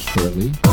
Shortly.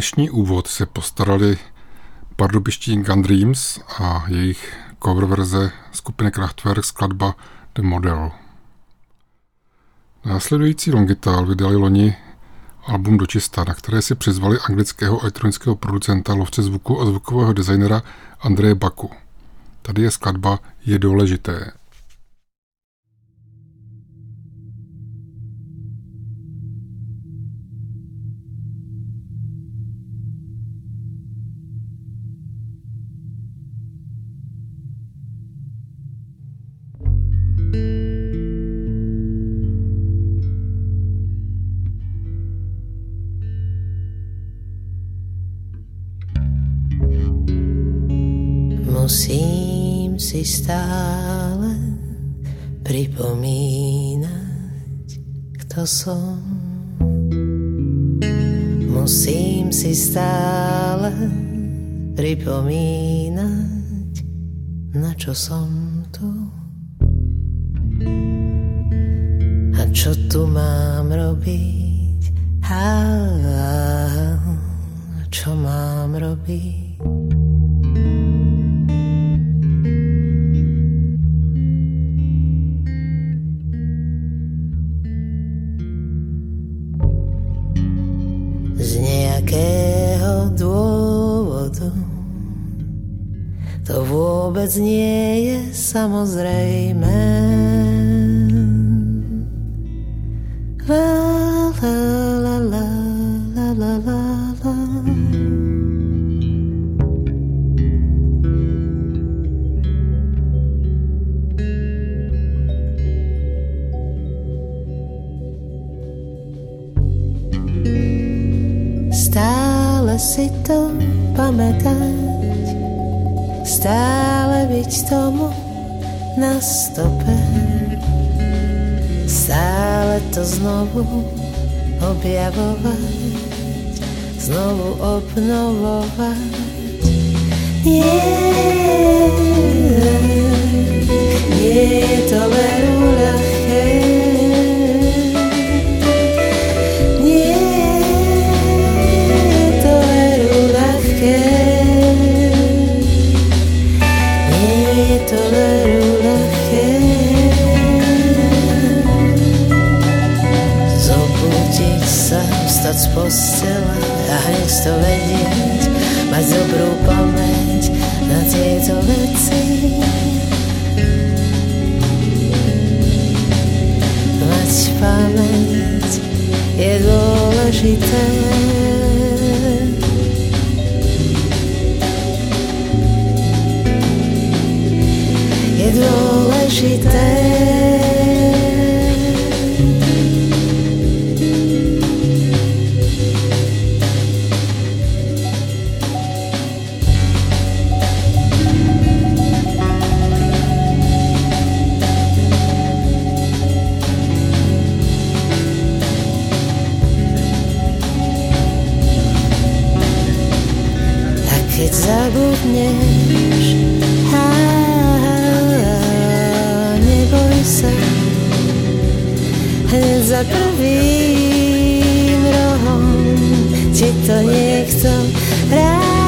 Dnešní úvod se postarali pardubiští Gun Dreams a jejich cover verze skupiny Kraftwerk skladba The Model. Následující Longital vydali loni album Dočista, na které si přizvali anglického elektronického producenta, lovce zvuku a zvukového designera Andreje Baku. Tady je skladba Je důležité. Musím si stále pripomínať, kto som. Musím si stále pripomínať, na čo som tu. A čo tu mám robiť? A čo mám robiť? Nejakého dôvodu. To vôbec nie je samozrejme. La, la, si to pamätať, stále byť tomu na stope. Stále to znovu objavovať, znovu obnovovať. Nie, nie to veru vstať z postela a hneď to vedieť, mať dobrú pamäť na tieto veci. Mať pamäť je dôležité. Je dôležité. zabudneš. Ha, ha, neboj se, hned za prvým rohom ti to někdo rád.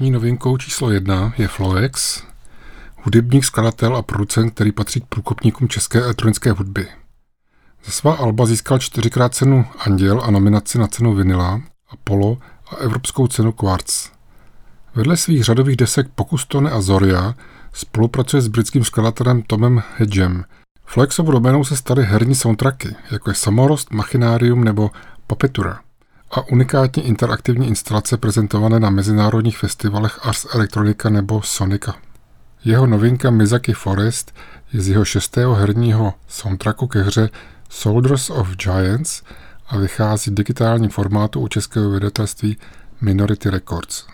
Dnešní novinkou číslo jedna je Floex, hudebník, skladatel a producent, který patří k průkopníkům české elektronické hudby. Za svá alba získal čtyřikrát cenu Anděl a nominaci na cenu Vinila, Apollo a evropskou cenu Quartz. Vedle svých řadových desek Pokustone a Zoria spolupracuje s britským skladatelem Tomem Hedgem. Flexovou doménou se staly herní soundtracky, jako je Samorost, Machinarium nebo Papetura a unikátní interaktivní instalace prezentované na mezinárodních festivalech Ars Electronica nebo Sonica. Jeho novinka Mizaki Forest je z jeho šestého herního soundtracku ke hře Soldiers of Giants a vychází v digitálním formátu u českého vydatelství Minority Records.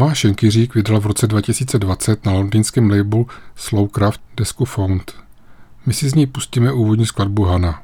Tomáš Šenkyřík vydal v roce 2020 na londýnském labelu Slowcraft desku Found. My si z ní pustíme úvodní skladbu Hana.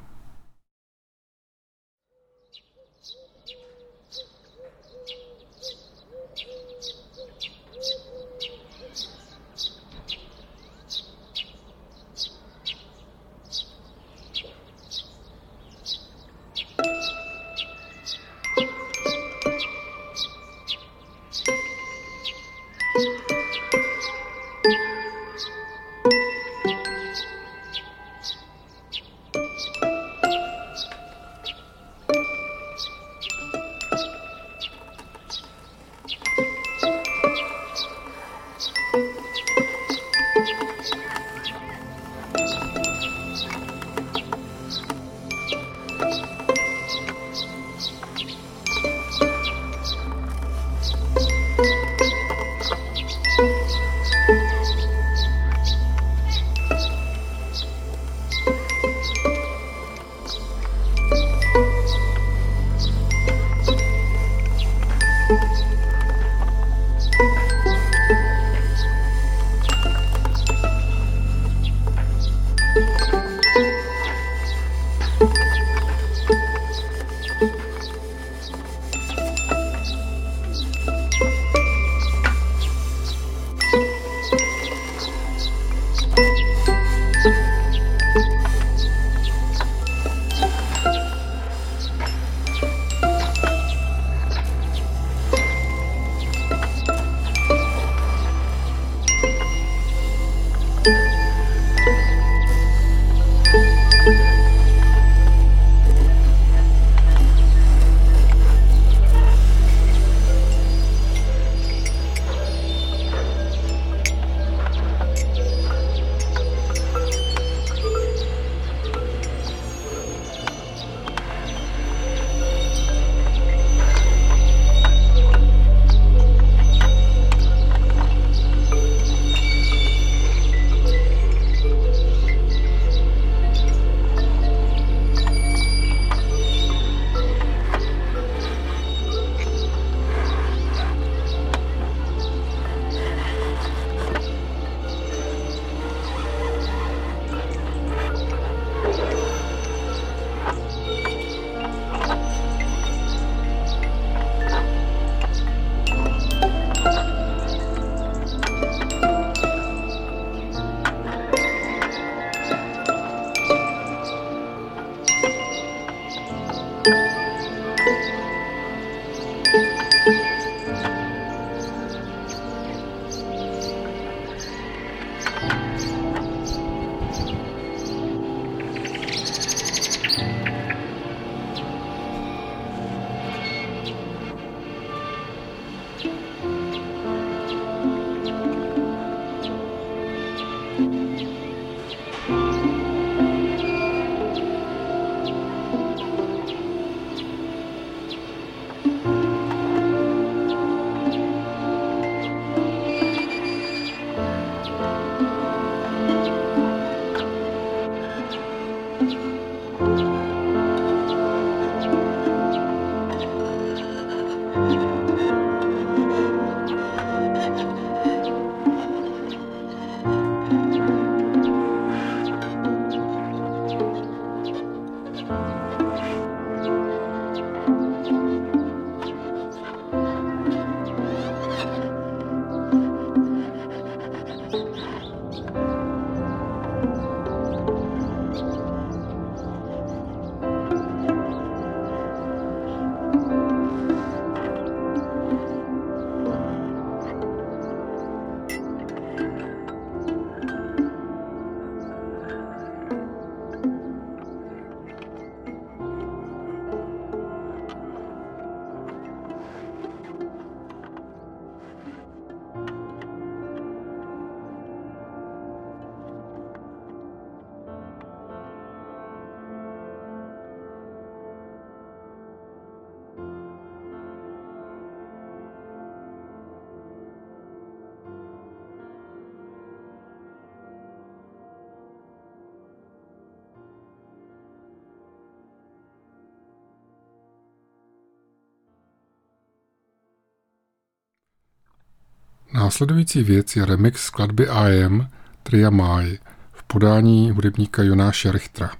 Následující věc je remix skladby AM Tria Mai v podání hudebníka Jonáše Richtra.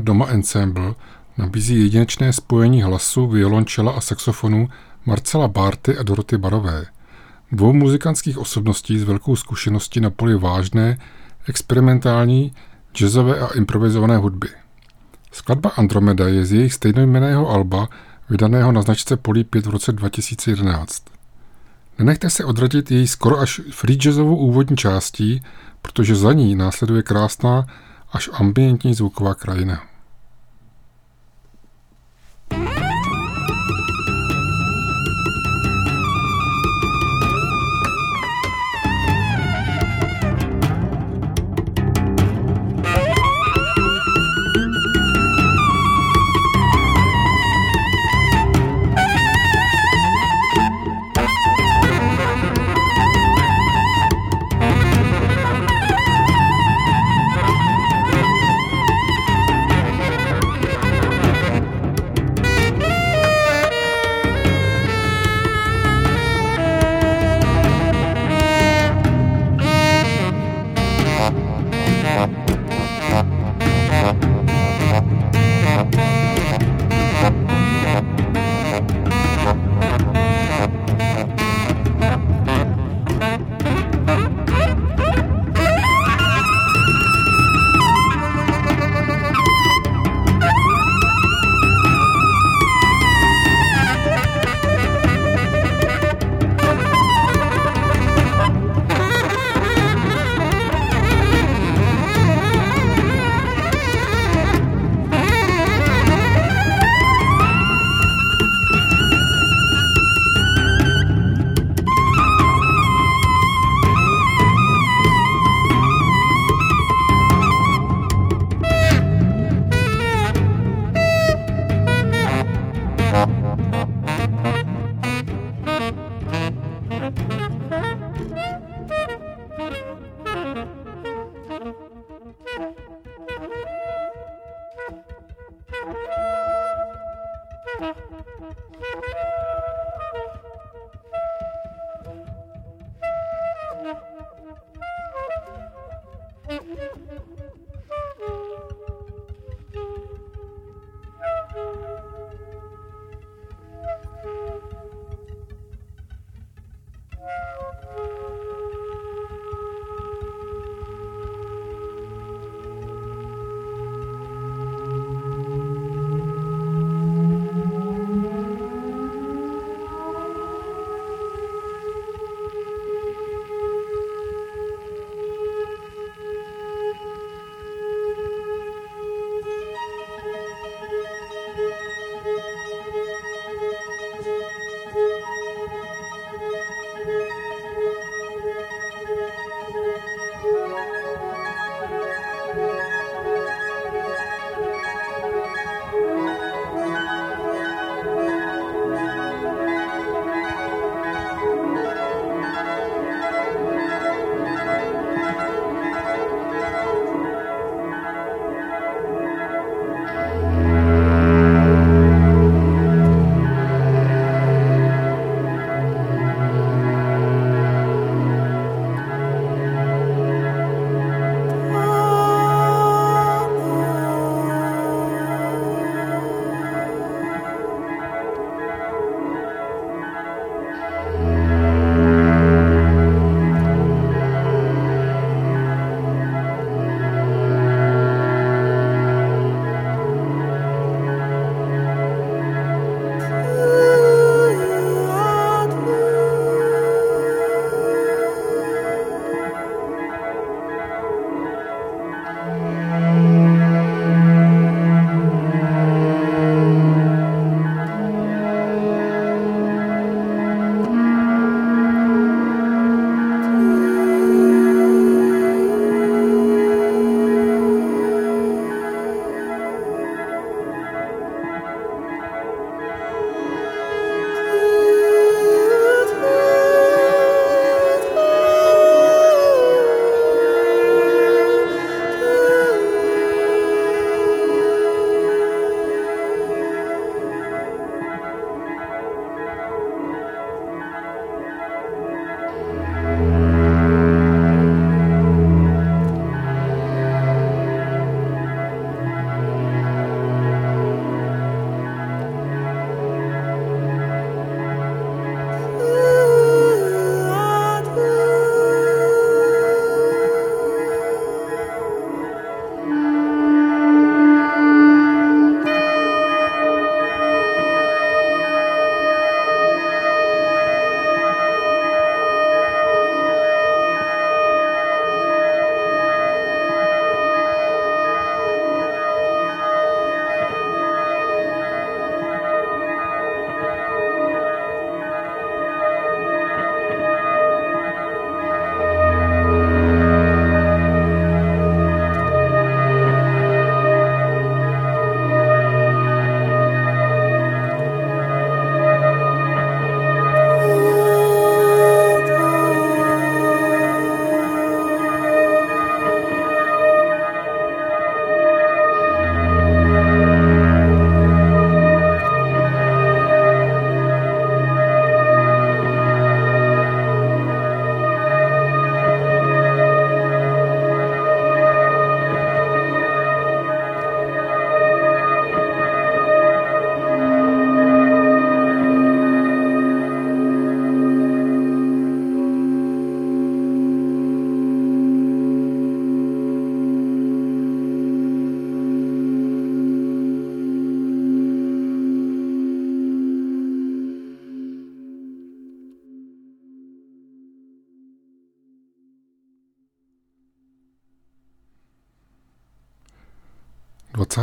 Doma Ensemble nabízí jedinečné spojení hlasu, violončela a saxofonu Marcela Bárty a Doroty Barové, dvou muzikantských osobností s velkou zkušeností na poli vážné, experimentální, jazzové a improvizované hudby. Skladba Andromeda je z jejich stejnojmeného alba, vydaného na značce Poly 5 v roce 2011. Nenechte se odradit její skoro až free jazzovou úvodní částí, protože za ní následuje krásná až ambientní zvuková krajina.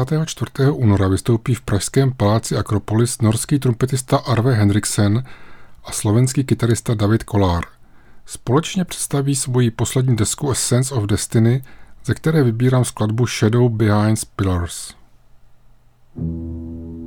24. února vystoupí v pražském paláci Akropolis norský trumpetista Arve Henriksen a slovenský kytarista David Kolár. Společně představí svoji poslední desku A Sense of Destiny, ze které vybírám skladbu Shadow Behind Pillars. thank you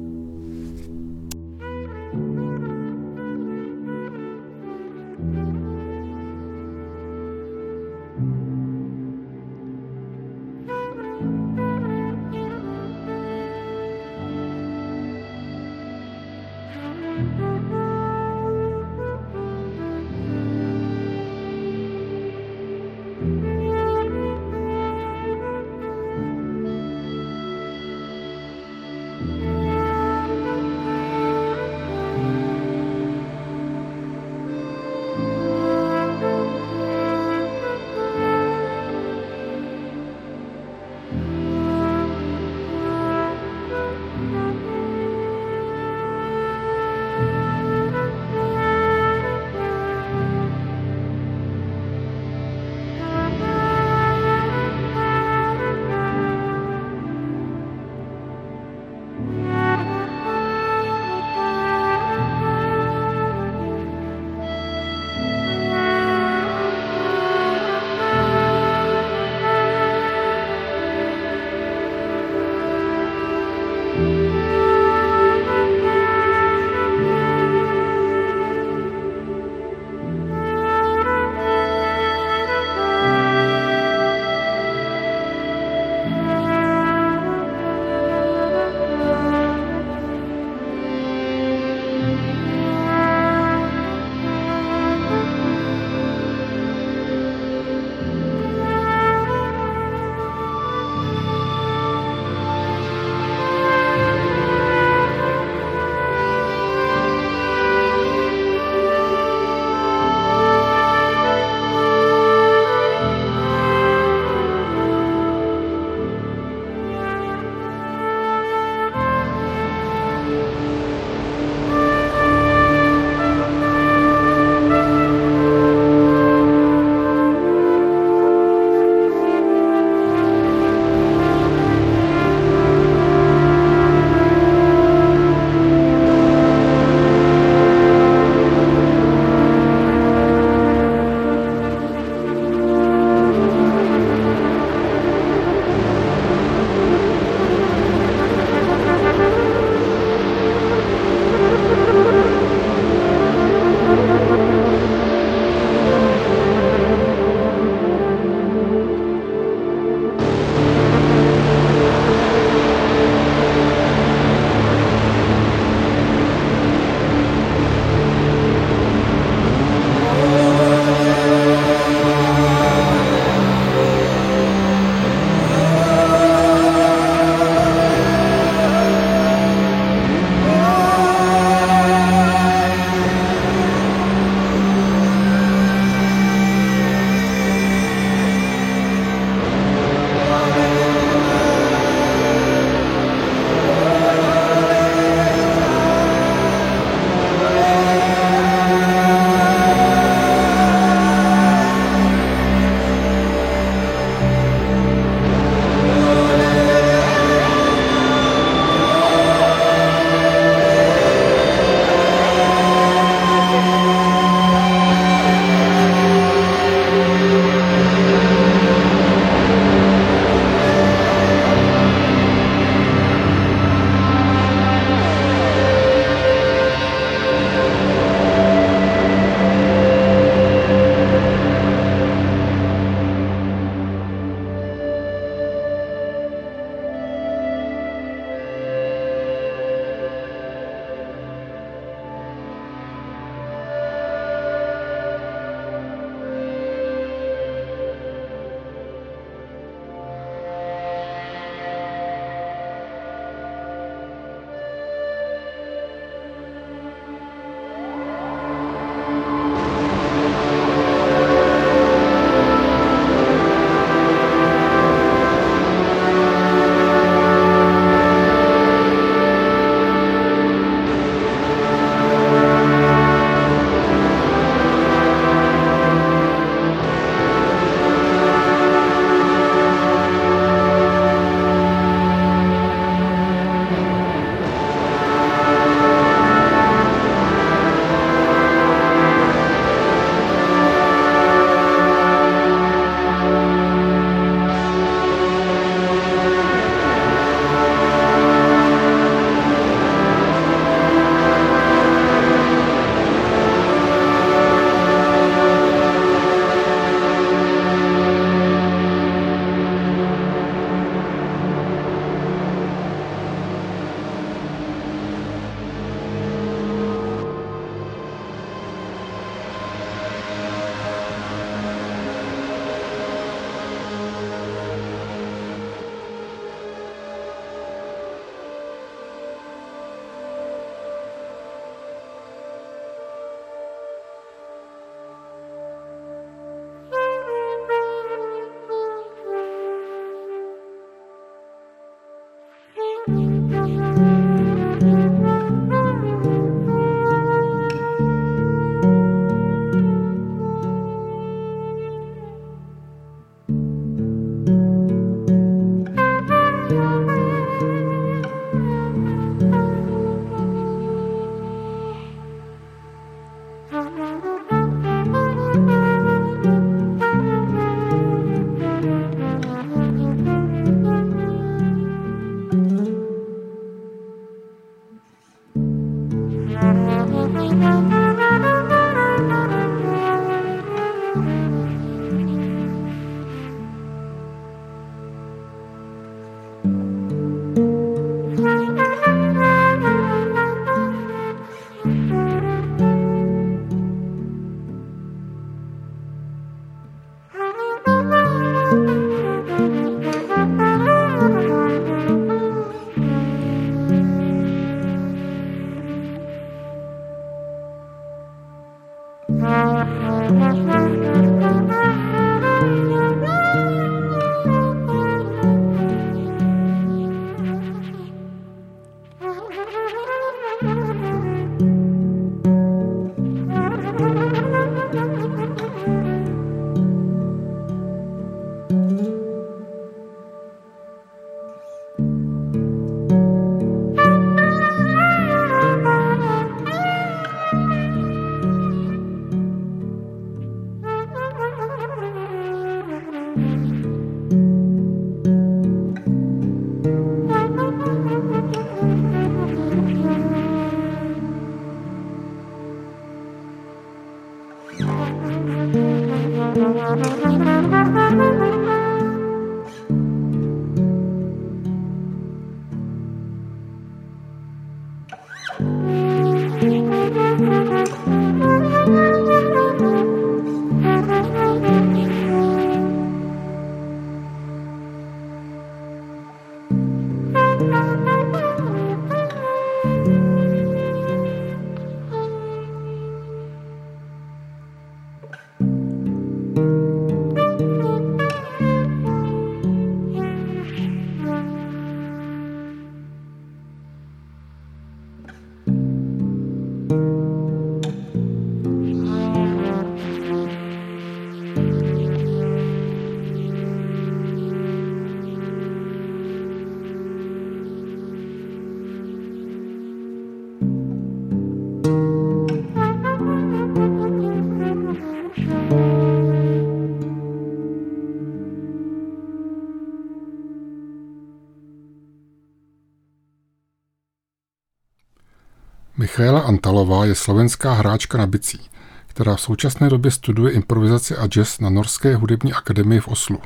Michaela Antalová je slovenská hráčka na bicí, která v současné době studuje improvizaci a jazz na Norské hudební akademii v Oslu.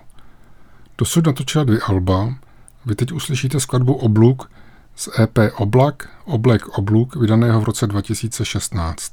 Dosud natočila dvě alba, vy teď uslyšíte skladbu Obluk z EP Oblak, Oblek Obluk, vydaného v roce 2016.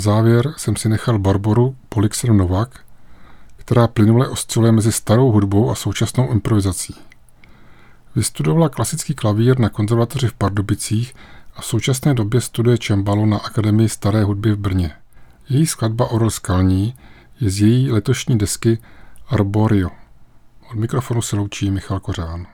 Závěr jsem si nechal Barboru Polixer Novak, která plynule osciluje mezi starou hudbou a současnou improvizací. Vystudovala klasický klavír na konzervatoři v Pardubicích a v současné době studuje čembalo na Akademii staré hudby v Brně. Její skladba Orel skalní je z její letošní desky Arborio. Od mikrofonu se loučí Michal Kořán.